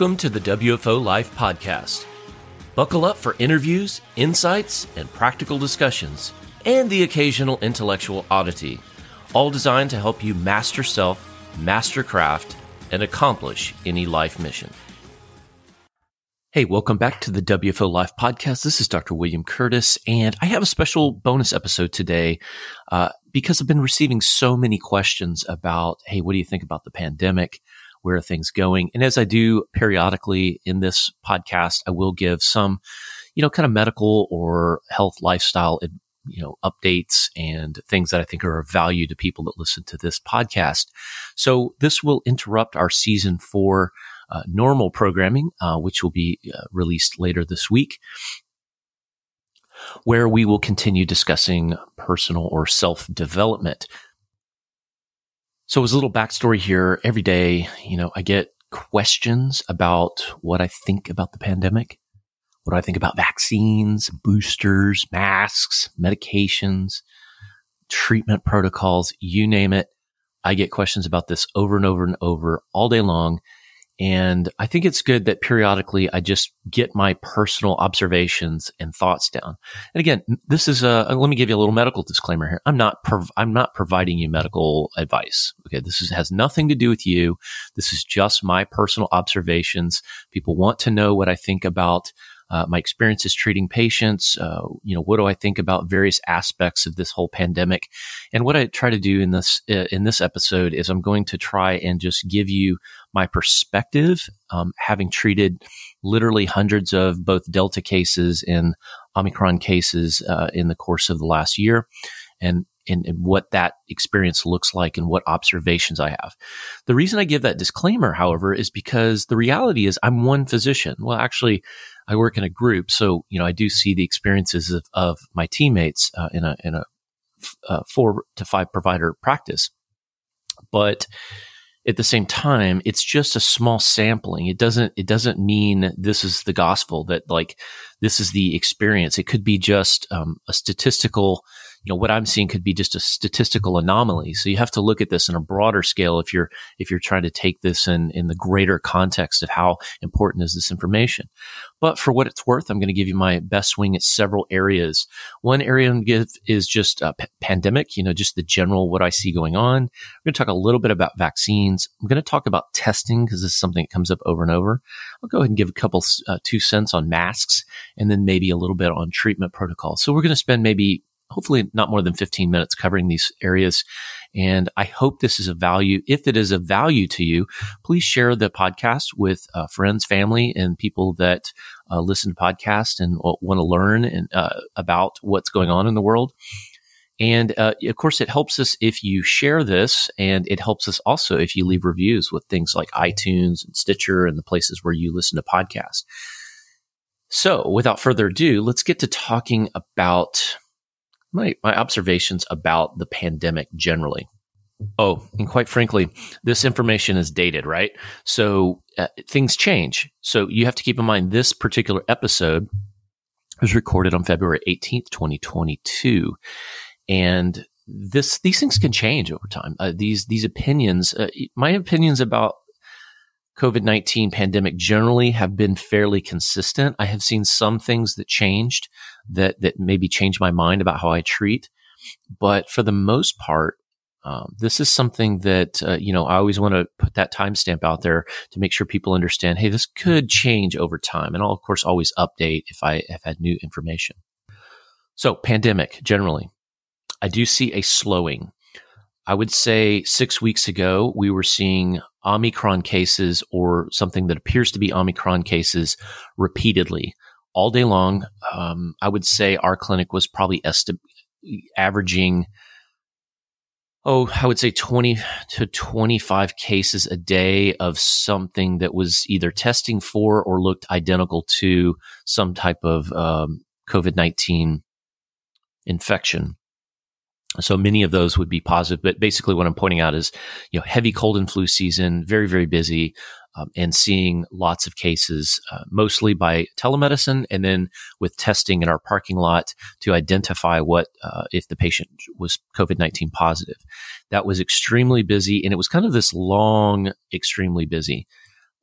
Welcome to the WFO Life Podcast. Buckle up for interviews, insights, and practical discussions, and the occasional intellectual oddity, all designed to help you master self, master craft, and accomplish any life mission. Hey, welcome back to the WFO Life Podcast. This is Dr. William Curtis, and I have a special bonus episode today uh, because I've been receiving so many questions about, hey, what do you think about the pandemic? Where are things going? And as I do periodically in this podcast, I will give some, you know, kind of medical or health lifestyle, you know, updates and things that I think are of value to people that listen to this podcast. So this will interrupt our season four uh, normal programming, uh, which will be uh, released later this week where we will continue discussing personal or self development. So as a little backstory here, every day, you know, I get questions about what I think about the pandemic. What do I think about vaccines, boosters, masks, medications, treatment protocols, you name it. I get questions about this over and over and over all day long. And I think it's good that periodically I just get my personal observations and thoughts down. And again, this is a, let me give you a little medical disclaimer here. I'm not, prov- I'm not providing you medical advice. Okay. This is, has nothing to do with you. This is just my personal observations. People want to know what I think about uh, my experiences treating patients. Uh, you know, what do I think about various aspects of this whole pandemic? And what I try to do in this uh, in this episode is I'm going to try and just give you my perspective, um, having treated literally hundreds of both Delta cases and Omicron cases uh, in the course of the last year, and and, and, what that experience looks like and what observations I have. The reason I give that disclaimer, however, is because the reality is I'm one physician. Well, actually, I work in a group, so you know I do see the experiences of, of my teammates uh, in a in a uh, four to five provider practice, but at the same time, it's just a small sampling. It doesn't it doesn't mean this is the gospel that like this is the experience. It could be just um, a statistical you know what I'm seeing could be just a statistical anomaly. So you have to look at this in a broader scale if you're if you're trying to take this in in the greater context of how important is this information. But for what it's worth, I'm going to give you my best swing at several areas. One area I'm give is just a p- pandemic, you know, just the general what I see going on. I'm going to talk a little bit about vaccines. I'm going to talk about testing because this is something that comes up over and over. I'll go ahead and give a couple uh, two cents on masks and then maybe a little bit on treatment protocols. So we're going to spend maybe hopefully not more than 15 minutes covering these areas. And I hope this is a value. If it is a value to you, please share the podcast with uh, friends, family, and people that uh, listen to podcasts and want to learn and, uh, about what's going on in the world. And uh, of course, it helps us if you share this, and it helps us also if you leave reviews with things like iTunes and Stitcher and the places where you listen to podcasts. So, without further ado, let's get to talking about my, my observations about the pandemic generally. Oh, and quite frankly, this information is dated, right? So uh, things change. So you have to keep in mind this particular episode was recorded on February 18th, 2022. And this, these things can change over time. Uh, these, these opinions, uh, my opinions about COVID 19 pandemic generally have been fairly consistent. I have seen some things that changed that, that maybe changed my mind about how I treat. But for the most part, um, this is something that, uh, you know, I always want to put that timestamp out there to make sure people understand, hey, this could change over time. And I'll, of course, always update if I have had new information. So, pandemic generally, I do see a slowing. I would say six weeks ago, we were seeing Omicron cases or something that appears to be Omicron cases repeatedly all day long. Um, I would say our clinic was probably esti- averaging, oh, I would say 20 to 25 cases a day of something that was either testing for or looked identical to some type of um, COVID 19 infection. So many of those would be positive, but basically what I'm pointing out is, you know, heavy cold and flu season, very, very busy, um, and seeing lots of cases, uh, mostly by telemedicine and then with testing in our parking lot to identify what, uh, if the patient was COVID-19 positive. That was extremely busy and it was kind of this long, extremely busy.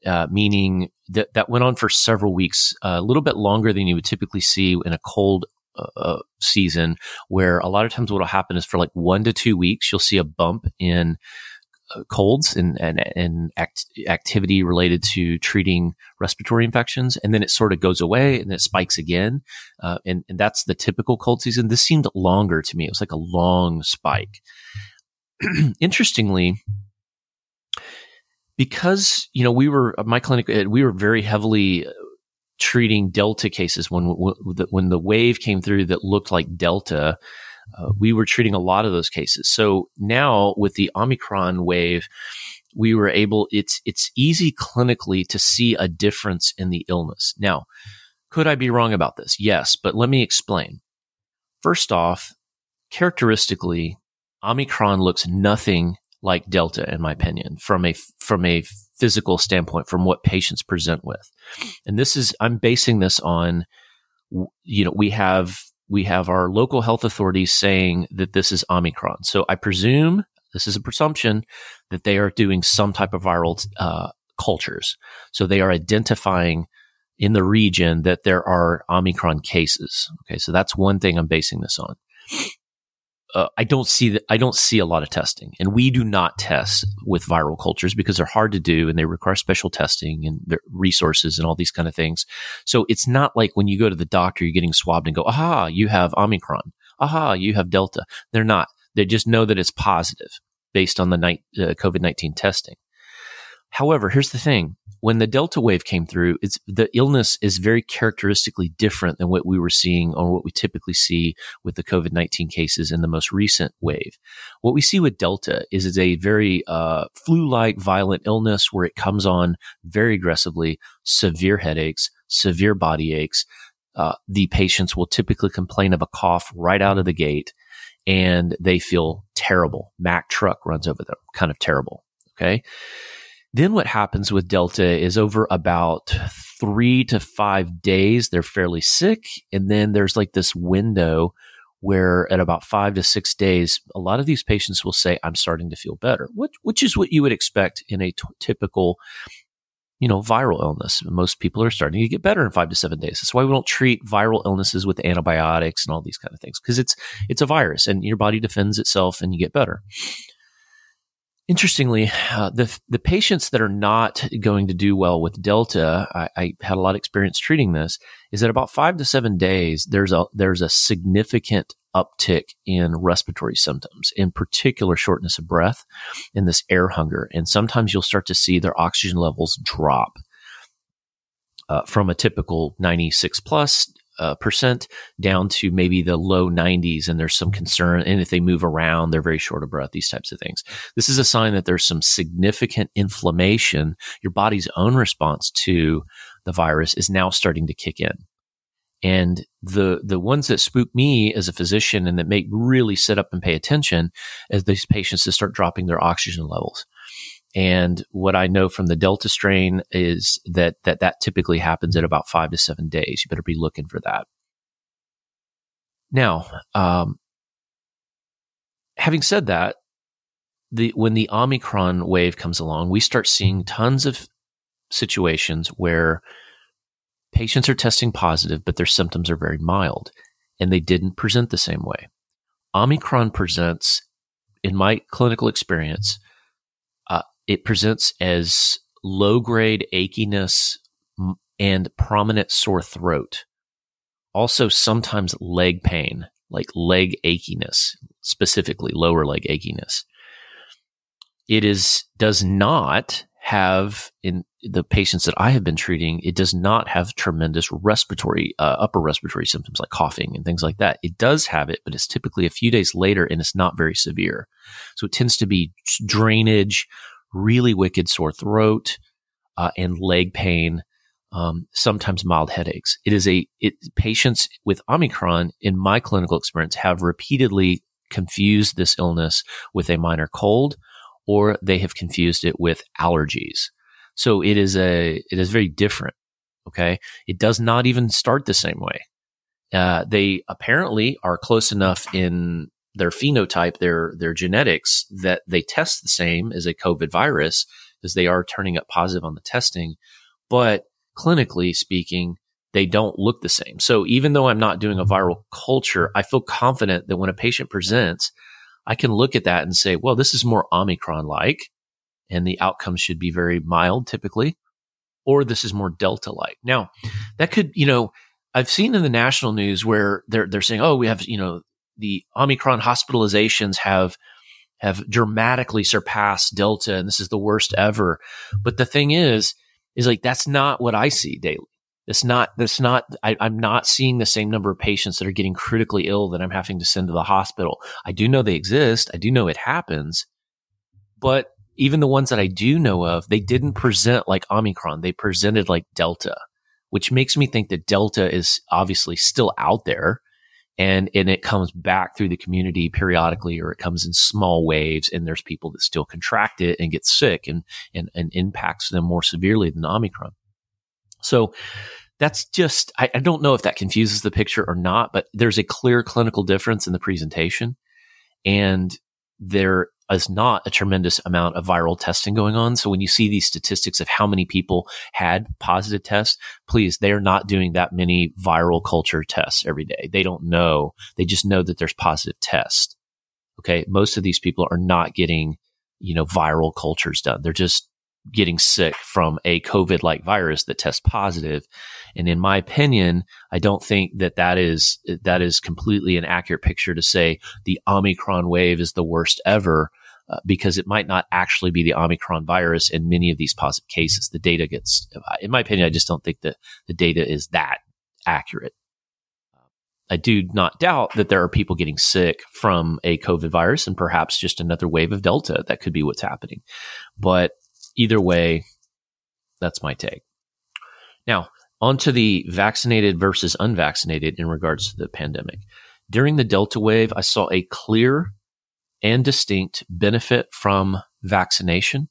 uh, meaning that that went on for several weeks, uh, a little bit longer than you would typically see in a cold uh, uh, season, where a lot of times what will happen is for like one to two weeks, you'll see a bump in colds and, and, and act, activity related to treating respiratory infections. And then it sort of goes away and it spikes again. Uh, and, and that's the typical cold season. This seemed longer to me. It was like a long spike. Interestingly, because, you know, we were, my clinic, uh, we were very heavily uh, treating Delta cases when, when the wave came through that looked like Delta uh, we were treating a lot of those cases. So now with the Omicron wave, we were able, it's, it's easy clinically to see a difference in the illness. Now, could I be wrong about this? Yes, but let me explain. First off, characteristically, Omicron looks nothing like Delta, in my opinion, from a, from a physical standpoint, from what patients present with. And this is, I'm basing this on, you know, we have we have our local health authorities saying that this is Omicron. So I presume this is a presumption that they are doing some type of viral uh, cultures. So they are identifying in the region that there are Omicron cases. Okay, so that's one thing I'm basing this on uh, I don't see that. I don't see a lot of testing, and we do not test with viral cultures because they're hard to do and they require special testing and resources and all these kind of things. So it's not like when you go to the doctor, you're getting swabbed and go, "Aha, you have Omicron. Aha, you have Delta." They're not. They just know that it's positive based on the night, uh, COVID nineteen testing. However, here's the thing. When the Delta wave came through, it's the illness is very characteristically different than what we were seeing or what we typically see with the COVID 19 cases in the most recent wave. What we see with Delta is it's a very uh, flu like violent illness where it comes on very aggressively, severe headaches, severe body aches. Uh, the patients will typically complain of a cough right out of the gate and they feel terrible. Mack truck runs over them, kind of terrible. Okay. Then what happens with Delta is over about three to five days, they're fairly sick. And then there's like this window where at about five to six days, a lot of these patients will say, I'm starting to feel better, which, which is what you would expect in a t- typical, you know, viral illness. Most people are starting to get better in five to seven days. That's why we don't treat viral illnesses with antibiotics and all these kind of things because it's, it's a virus and your body defends itself and you get better. Interestingly, uh, the the patients that are not going to do well with Delta, I, I, had a lot of experience treating this. Is that about five to seven days? There's a there's a significant uptick in respiratory symptoms, in particular shortness of breath and this air hunger. And sometimes you'll start to see their oxygen levels drop uh, from a typical 96 plus uh, percent down to maybe the low 90s and there's some concern and if they move around they're very short of breath these types of things. This is a sign that there's some significant inflammation. Your body's own response to the virus is now starting to kick in. And the the ones that spook me as a physician and that make really sit up and pay attention as these patients to start dropping their oxygen levels and what I know from the Delta strain is that that, that typically happens at about five to seven days. You better be looking for that. Now, um, having said that, the when the Omicron wave comes along, we start seeing tons of situations where patients are testing positive, but their symptoms are very mild and they didn't present the same way. Omicron presents, in my clinical experience, it presents as low grade achiness and prominent sore throat. Also, sometimes leg pain, like leg achiness, specifically lower leg achiness. It is, does not have in the patients that I have been treating, it does not have tremendous respiratory, uh, upper respiratory symptoms like coughing and things like that. It does have it, but it's typically a few days later and it's not very severe. So it tends to be drainage really wicked sore throat uh, and leg pain, um, sometimes mild headaches. It is a it, patients with Omicron, in my clinical experience, have repeatedly confused this illness with a minor cold, or they have confused it with allergies. So it is a it is very different. Okay, it does not even start the same way. Uh, they apparently are close enough in their phenotype, their their genetics that they test the same as a COVID virus, because they are turning up positive on the testing. But clinically speaking, they don't look the same. So even though I'm not doing a viral culture, I feel confident that when a patient presents, I can look at that and say, well, this is more Omicron like, and the outcomes should be very mild typically, or this is more Delta like. Now, that could, you know, I've seen in the national news where they're they're saying, oh, we have, you know, the Omicron hospitalizations have have dramatically surpassed Delta, and this is the worst ever. But the thing is, is like that's not what I see daily. It's not, that's not, I, am not seeing the same number of patients that are getting critically ill that I'm having to send to the hospital. I do know they exist. I do know it happens. But even the ones that I do know of, they didn't present like Omicron. They presented like Delta, which makes me think that Delta is obviously still out there and, and it comes back through the community periodically or it comes in small waves and there's people that still contract it and get sick and, and, and impacts them more severely than Omicron. So that's just, I, I, don't know if that confuses the picture or not, but there's a clear clinical difference in the presentation. And there is not a tremendous amount of viral testing going on. So when you see these statistics of how many people had positive tests, please, they're not doing that many viral culture tests every day. They don't know. They just know that there's positive tests. Okay. Most of these people are not getting, you know, viral cultures done. They're just getting sick from a COVID like virus that tests positive. And in my opinion, I don't think that that is, that is completely an accurate picture to say the Omicron wave is the worst ever. Uh, because it might not actually be the Omicron virus in many of these positive cases. The data gets, in my opinion, I just don't think that the data is that accurate. I do not doubt that there are people getting sick from a COVID virus and perhaps just another wave of Delta. That could be what's happening. But either way, that's my take. Now, onto the vaccinated versus unvaccinated in regards to the pandemic. During the Delta wave, I saw a clear and distinct benefit from vaccination.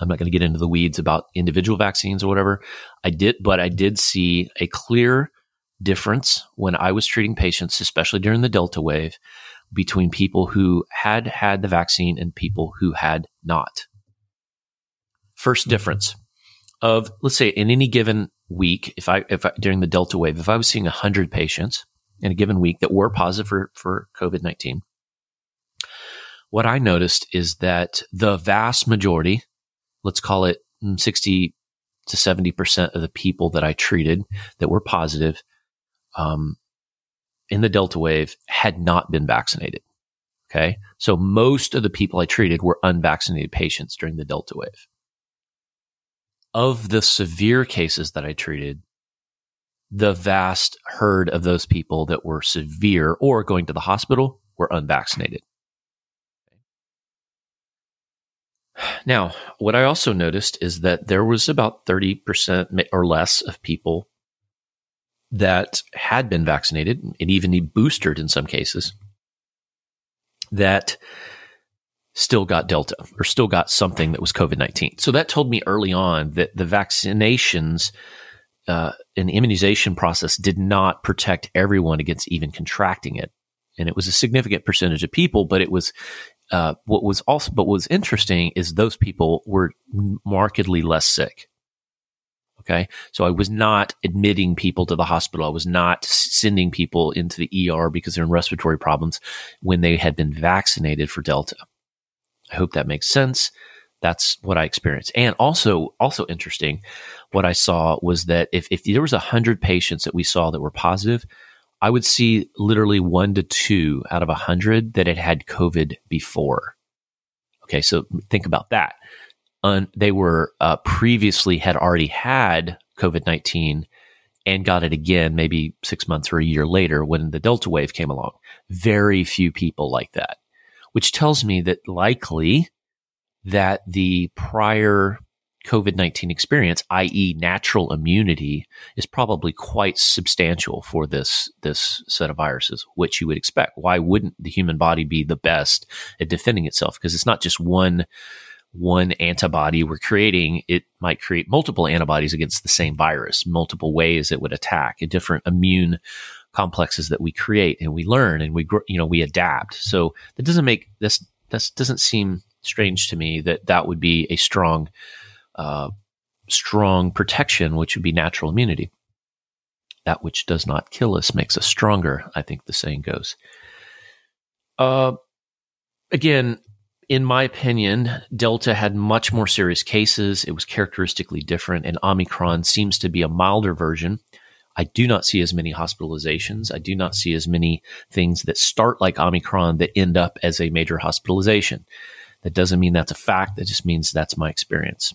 I'm not going to get into the weeds about individual vaccines or whatever. I did, but I did see a clear difference when I was treating patients, especially during the Delta wave, between people who had had the vaccine and people who had not. First difference of let's say in any given week, if I if I, during the Delta wave, if I was seeing hundred patients in a given week that were positive for for COVID nineteen, what I noticed is that the vast majority, let's call it sixty to seventy percent of the people that I treated that were positive, um, in the Delta wave had not been vaccinated. Okay. So most of the people I treated were unvaccinated patients during the Delta wave of the severe cases that I treated, the vast herd of those people that were severe or going to the hospital were unvaccinated. Now, what I also noticed is that there was about 30% or less of people that had been vaccinated and even boosted in some cases that still got Delta or still got something that was COVID 19. So that told me early on that the vaccinations uh, and immunization process did not protect everyone against even contracting it. And it was a significant percentage of people, but it was uh, what was also, but what was interesting is those people were markedly less sick. Okay. So I was not admitting people to the hospital. I was not sending people into the ER because they're in respiratory problems when they had been vaccinated for Delta. I hope that makes sense. That's what I experienced. And also, also interesting, what I saw was that if, if there was a hundred patients that we saw that were positive, I would see literally one to two out of a hundred that had had COVID before. Okay. So think about that. Un, they were uh, previously had already had COVID 19 and got it again maybe six months or a year later when the Delta wave came along. Very few people like that which tells me that likely that the prior COVID 19 experience, i.e., natural immunity, is probably quite substantial for this, this set of viruses, which you would expect. Why wouldn't the human body be the best at defending itself? Because it's not just one, one antibody we're creating. It might create multiple antibodies against the same virus, multiple ways it would attack, a different immune complexes that we create and we learn and we you know we adapt so that doesn't make this this doesn't seem strange to me that that would be a strong, uh, strong protection, which would be natural immunity. That which does not kill us makes us stronger. I think the saying goes. Uh, again, in my opinion, Delta had much more serious cases. It was characteristically different, and Omicron seems to be a milder version. I do not see as many hospitalizations. I do not see as many things that start like Omicron that end up as a major hospitalization. That doesn't mean that's a fact. That just means that's my experience.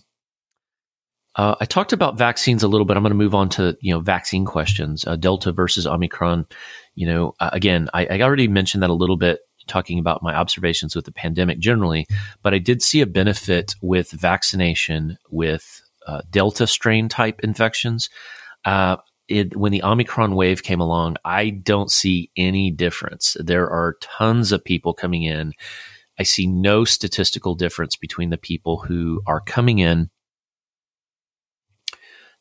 Uh, I talked about vaccines a little bit. I'm going to move on to you know vaccine questions, uh, Delta versus Omicron. You know, uh, again, I, I, already mentioned that a little bit talking about my observations with the pandemic generally, but I did see a benefit with vaccination with uh, Delta strain type infections. Uh, it, when the Omicron wave came along, I don't see any difference. There are tons of people coming in. I see no statistical difference between the people who are coming in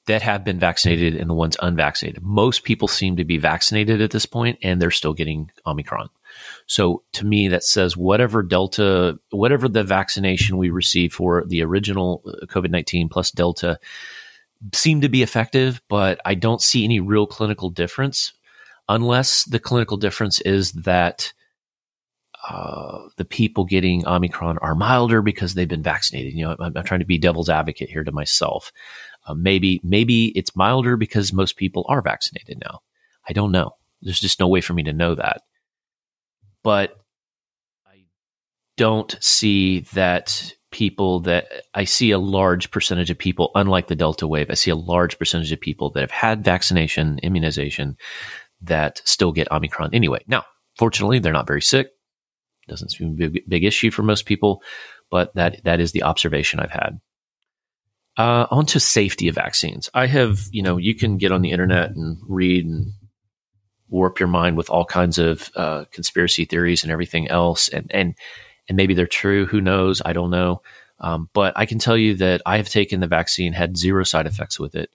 that have been vaccinated and the ones unvaccinated. Most people seem to be vaccinated at this point and they're still getting Omicron. So to me, that says whatever Delta, whatever the vaccination we received for the original uh, COVID 19 plus Delta seem to be effective, but I don't see any real clinical difference unless the clinical difference is that uh, the people getting Omicron are milder because they've been vaccinated. You know, I'm, I'm trying to be devil's advocate here to myself. Uh, maybe maybe it's milder because most people are vaccinated now. I don't know. There's just no way for me to know that. But I don't see that people that I see a large percentage of people, unlike the Delta wave, I see a large percentage of people that have had vaccination, immunization, that still get Omicron anyway. Now, fortunately, they're not very sick. Doesn't seem to be a big issue for most people, but that that is the observation I've had. Uh, on to safety of vaccines. I have, you know, you can get on the internet and read and warp your mind with all kinds of uh, conspiracy theories and everything else, and and and maybe they're true. Who knows? I don't know. Um, but I can tell you that I have taken the vaccine, had zero side effects with it.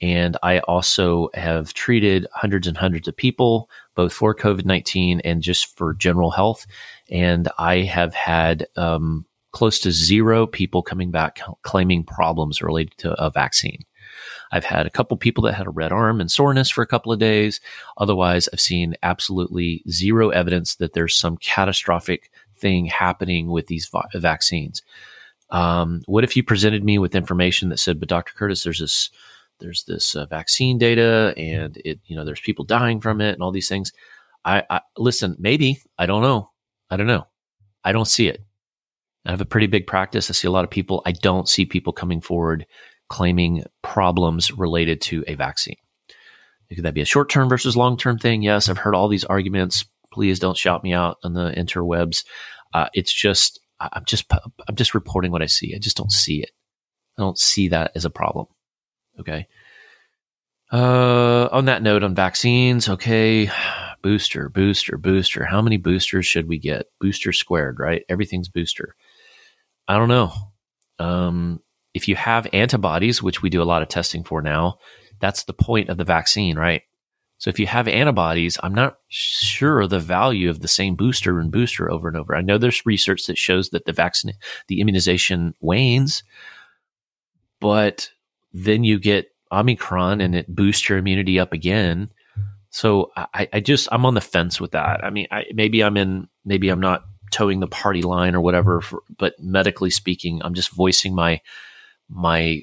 And I also have treated hundreds and hundreds of people, both for COVID 19 and just for general health. And I have had um, close to zero people coming back claiming problems related to a vaccine. I've had a couple people that had a red arm and soreness for a couple of days. Otherwise, I've seen absolutely zero evidence that there's some catastrophic thing happening with these va- vaccines. Um, what if you presented me with information that said, "But Dr. Curtis, there's this, there's this uh, vaccine data, and it, you know, there's people dying from it, and all these things." I, I listen. Maybe I don't know. I don't know. I don't see it. I have a pretty big practice. I see a lot of people. I don't see people coming forward claiming problems related to a vaccine. Could that be a short term versus long term thing? Yes, I've heard all these arguments. Please don't shout me out on the interwebs. Uh, it's just I'm just I'm just reporting what I see. I just don't see it. I don't see that as a problem. Okay. Uh, on that note, on vaccines, okay, booster, booster, booster. How many boosters should we get? Booster squared, right? Everything's booster. I don't know. Um, if you have antibodies, which we do a lot of testing for now, that's the point of the vaccine, right? So if you have antibodies, I'm not sure the value of the same booster and booster over and over. I know there's research that shows that the vaccine, the immunization wanes, but then you get Omicron and it boosts your immunity up again. So I, I just I'm on the fence with that. I mean, I, maybe I'm in, maybe I'm not toeing the party line or whatever, for, but medically speaking, I'm just voicing my my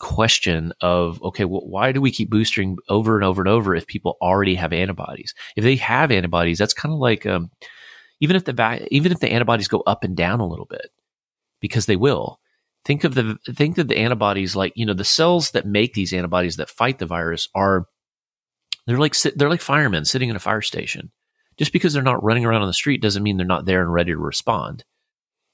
question of okay well, why do we keep boosting over and over and over if people already have antibodies? If they have antibodies that's kind of like um, even if the va- even if the antibodies go up and down a little bit because they will think of the think of the antibodies like you know the cells that make these antibodies that fight the virus are they're like they're like firemen sitting in a fire station. Just because they're not running around on the street doesn't mean they're not there and ready to respond.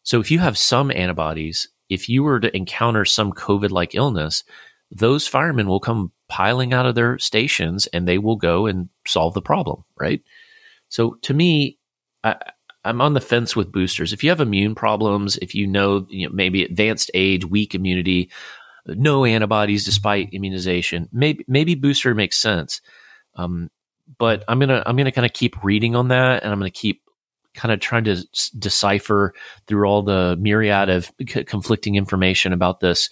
So if you have some antibodies if you were to encounter some COVID like illness, those firemen will come piling out of their stations and they will go and solve the problem, right? So to me, I, am on the fence with boosters. If you have immune problems, if you know, you know, maybe advanced age, weak immunity, no antibodies despite immunization, maybe maybe booster makes sense. Um, but I'm gonna I'm gonna kind of keep reading on that, and I'm gonna keep kind of trying to s- decipher through all the myriad of c- conflicting information about this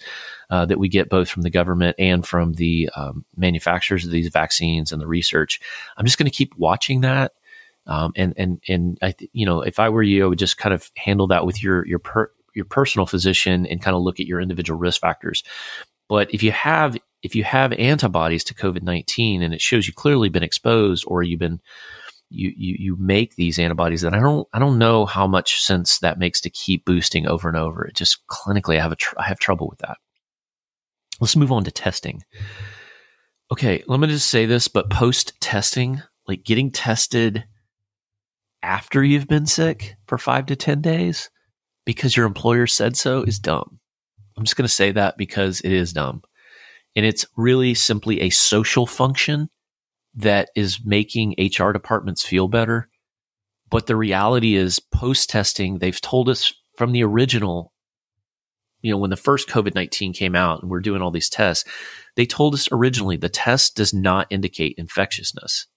uh, that we get both from the government and from the um, manufacturers of these vaccines and the research. I'm just going to keep watching that. Um, and and and I, th- you know, if I were you, I would just kind of handle that with your your per, your personal physician and kind of look at your individual risk factors. But if you have if you have antibodies to COVID nineteen and it shows you clearly been exposed or you've been you, you you make these antibodies that I don't I don't know how much sense that makes to keep boosting over and over. It just clinically I have a tr- I have trouble with that. Let's move on to testing. Okay, let me just say this, but post testing, like getting tested after you've been sick for five to 10 days because your employer said so is dumb. I'm just going to say that because it is dumb. And it's really simply a social function that is making HR departments feel better. But the reality is, post testing, they've told us from the original, you know, when the first COVID 19 came out and we're doing all these tests, they told us originally the test does not indicate infectiousness.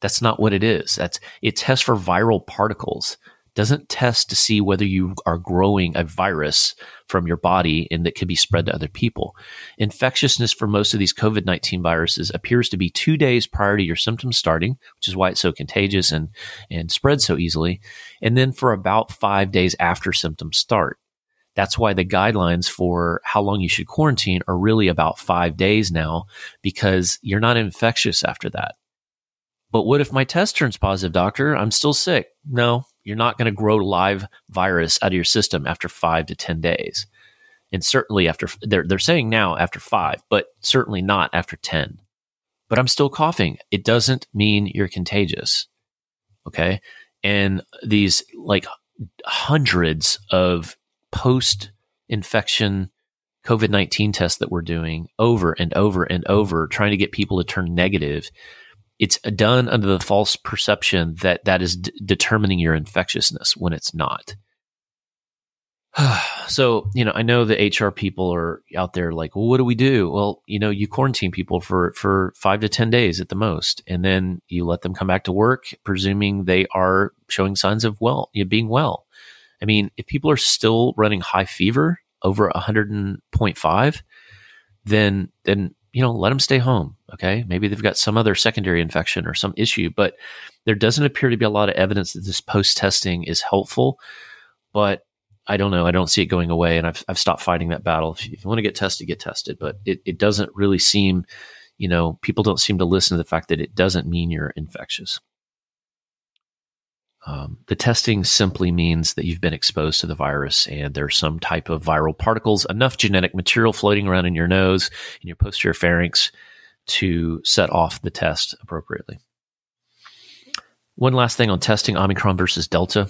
That's not what it is. That's it tests for viral particles doesn't test to see whether you are growing a virus from your body and that can be spread to other people. Infectiousness for most of these COVID 19 viruses appears to be two days prior to your symptoms starting, which is why it's so contagious and, and spreads so easily. And then for about five days after symptoms start. That's why the guidelines for how long you should quarantine are really about five days now, because you're not infectious after that. But what if my test turns positive, doctor? I'm still sick. No, you're not going to grow live virus out of your system after five to 10 days. And certainly after, they're, they're saying now after five, but certainly not after 10. But I'm still coughing. It doesn't mean you're contagious. Okay. And these like hundreds of post infection COVID 19 tests that we're doing over and over and over, trying to get people to turn negative it's done under the false perception that that is d- determining your infectiousness when it's not. so, you know, I know the HR people are out there like, well, what do we do? Well, you know, you quarantine people for, for five to 10 days at the most, and then you let them come back to work, presuming they are showing signs of well, you know, being well. I mean, if people are still running high fever over 100.5, then, then you know, let them stay home. Okay. Maybe they've got some other secondary infection or some issue, but there doesn't appear to be a lot of evidence that this post testing is helpful. But I don't know. I don't see it going away. And I've, I've stopped fighting that battle. If you, if you want to get tested, get tested. But it, it doesn't really seem, you know, people don't seem to listen to the fact that it doesn't mean you're infectious. Um, the testing simply means that you've been exposed to the virus and there's some type of viral particles, enough genetic material floating around in your nose, in your posterior pharynx to set off the test appropriately. One last thing on testing Omicron versus Delta.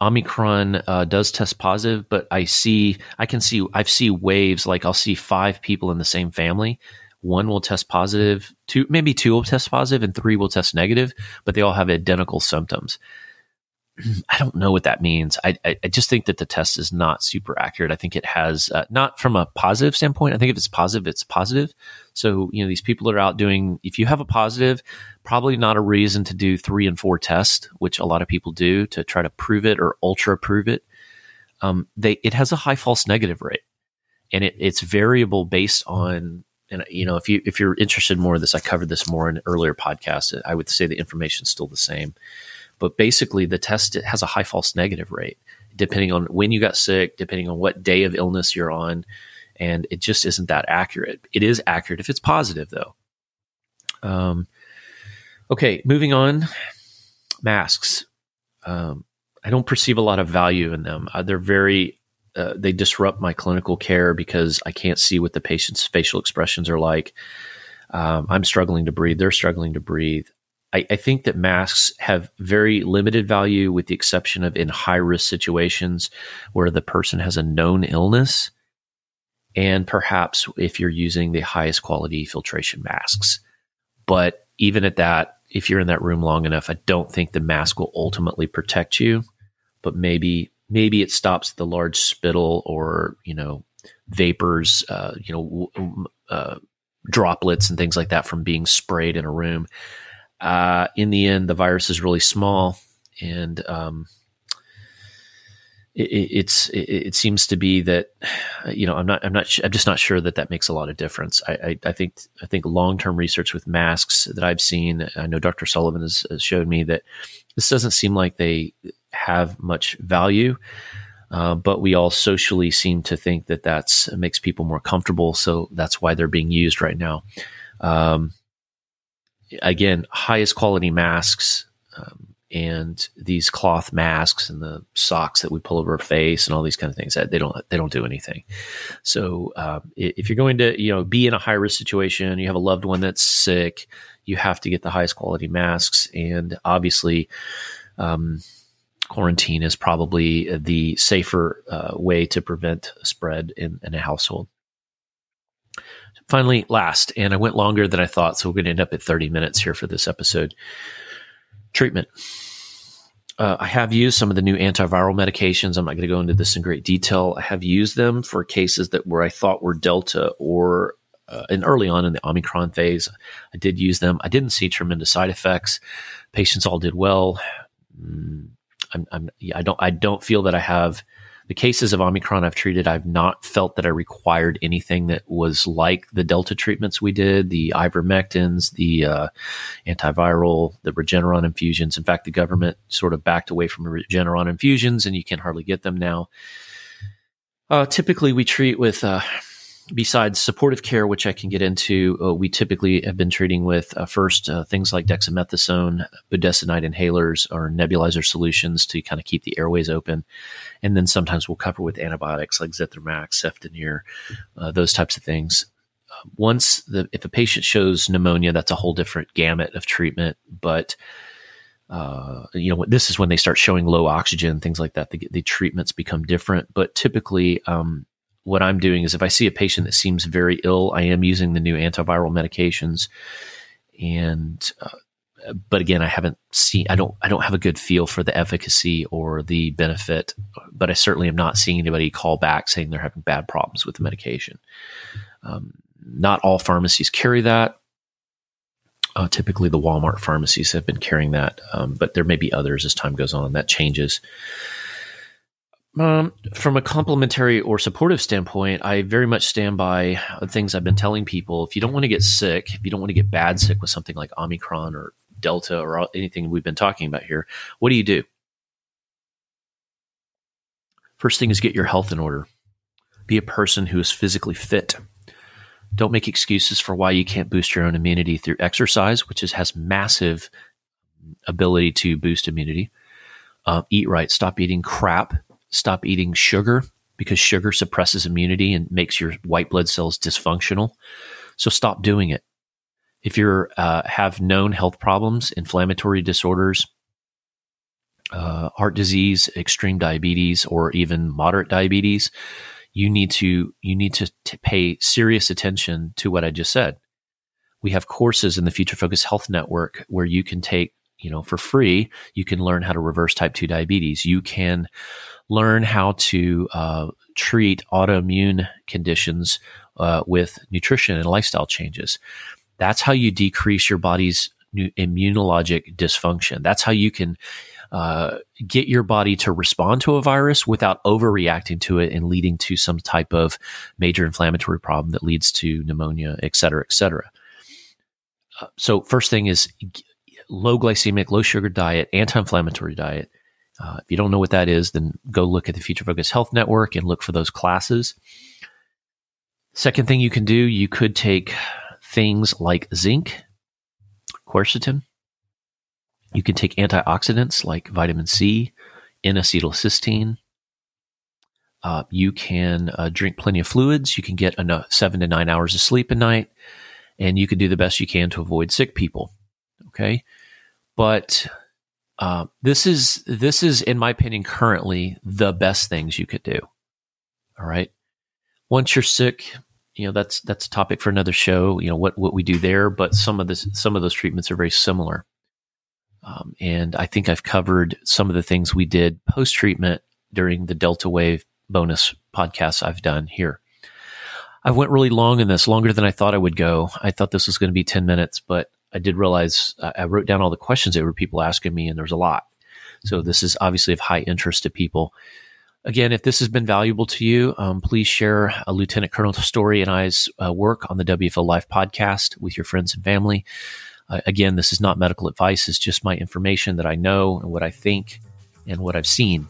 Omicron uh, does test positive, but I see, I can see, I've seen waves like I'll see five people in the same family one will test positive, two maybe two will test positive, and three will test negative, but they all have identical symptoms. I don't know what that means. I, I, I just think that the test is not super accurate. I think it has uh, not from a positive standpoint. I think if it's positive, it's positive. So you know these people are out doing. If you have a positive, probably not a reason to do three and four tests, which a lot of people do to try to prove it or ultra prove it. Um, they it has a high false negative rate, and it, it's variable based on and you know if you if you're interested in more of this i covered this more in earlier podcasts i would say the information is still the same. But basically the test has a high false negative rate depending on when you got sick depending on what day of illness you're on. And it just isn't that accurate. It is accurate if it's positive though. Um, okay moving on. Masks. Um, i don't perceive a lot of value in them. Uh, they're very uh, they disrupt my clinical care because I can't see what the patient's facial expressions are like. Um, I'm struggling to breathe. They're struggling to breathe. I, I, think that masks have very limited value, with the exception of in high risk situations where the person has a known illness, and perhaps if you're using the highest quality filtration masks. But even at that, if you're in that room long enough, I don't think the mask will ultimately protect you. But maybe maybe it stops the large spittle or you know vapors, uh, you know uh, droplets and things like that from being sprayed in a room. Uh, in the end, the virus is really small. and um, it, it's it, it, seems to be that you know I'm not I'm not I'm just not sure that that makes a lot of difference. I I, I think I think long term research with masks that I've seen, I know Dr. Sullivan has, has showed me that this doesn't seem like they have much value. Uh, but we all socially seem to think that that's makes people more comfortable, so that's why they're being used right now. Um, again, highest quality masks um, and these cloth masks and the socks that we pull over our face and all these kind of things that they don't they don't do anything. So um, if you're going to you know be in a high risk situation, you have a loved one that's sick, you have to get the highest quality masks, and obviously. Um, quarantine is probably the safer uh, way to prevent spread in, in a household. Finally, last, and I went longer than I thought, so we're going to end up at 30 minutes here for this episode. Treatment. Uh, I have used some of the new antiviral medications. I'm not going to go into this in great detail. I have used them for cases that where I thought were Delta or uh, and early on in the Omicron phase, I did use them. I didn't see tremendous side effects. Patients all did well. I'm, I'm, I don't I don't feel that I have the cases of Omicron I've treated, I've not felt that I required anything that was like the Delta treatments we did, the ivermectins, the uh, antiviral, the Regeneron infusions. In fact, the government sort of backed away from Regeneron infusions, and you can hardly get them now. Uh, typically, we treat with uh, besides supportive care, which I can get into, uh, we typically have been treating with uh, first uh, things like dexamethasone, budesonide inhalers, or nebulizer solutions to kind of keep the airways open. And then sometimes we'll cover with antibiotics like Zithromax, Cefdinir, uh, those types of things. Uh, once the, if a patient shows pneumonia, that's a whole different gamut of treatment. But uh, you know, this is when they start showing low oxygen, things like that. The, the treatments become different. But typically, um, what I'm doing is if I see a patient that seems very ill, I am using the new antiviral medications. And, uh, but again, I haven't seen, I don't, I don't have a good feel for the efficacy or the benefit, but I certainly am not seeing anybody call back saying they're having bad problems with the medication. Um, not all pharmacies carry that. Uh, typically, the Walmart pharmacies have been carrying that, um, but there may be others as time goes on. That changes. Um, from a complementary or supportive standpoint, I very much stand by things I've been telling people. If you don't want to get sick, if you don't want to get bad sick with something like Omicron or Delta or anything we've been talking about here, what do you do? First thing is get your health in order. Be a person who is physically fit. Don't make excuses for why you can't boost your own immunity through exercise, which is, has massive ability to boost immunity. Uh, eat right. Stop eating crap stop eating sugar because sugar suppresses immunity and makes your white blood cells dysfunctional. So stop doing it. If you uh, have known health problems, inflammatory disorders, uh, heart disease, extreme diabetes, or even moderate diabetes, you need to you need to, to pay serious attention to what I just said. We have courses in the Future Focus Health Network where you can take, you know, for free. You can learn how to reverse type two diabetes. You can learn how to uh, treat autoimmune conditions uh, with nutrition and lifestyle changes. That's how you decrease your body's immunologic dysfunction. That's how you can uh, get your body to respond to a virus without overreacting to it and leading to some type of major inflammatory problem that leads to pneumonia, et cetera, et cetera. Uh, so, first thing is low glycemic, low sugar diet, anti inflammatory diet uh, if you don't know what that is, then go look at the Future Focus Health Network and look for those classes. Second thing you can do, you could take things like zinc, quercetin. You can take antioxidants like vitamin C, N-acetylcysteine. Uh, you can uh, drink plenty of fluids. You can get enough seven to nine hours of sleep a night, and you can do the best you can to avoid sick people. Okay, but uh, this is this is, in my opinion, currently the best things you could do. All right. Once you're sick, you know that's that's a topic for another show. You know what what we do there, but some of this some of those treatments are very similar. Um, and I think I've covered some of the things we did post treatment during the Delta Wave bonus podcasts I've done here. I went really long in this, longer than I thought I would go. I thought this was going to be 10 minutes, but I did realize I wrote down all the questions that were people asking me, and there's a lot. So this is obviously of high interest to people. Again, if this has been valuable to you, um, please share a Lieutenant Colonel Story and I's uh, work on the WFL Life podcast with your friends and family. Uh, again, this is not medical advice, it's just my information that I know and what I think and what I've seen.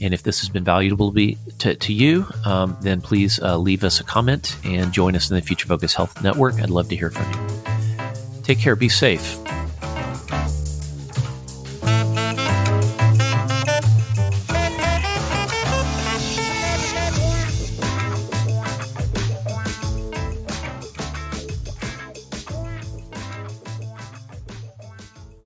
And if this has been valuable to, be, to, to you, um, then please uh, leave us a comment and join us in the Future Focus Health Network. I'd love to hear from you. Take care, be safe.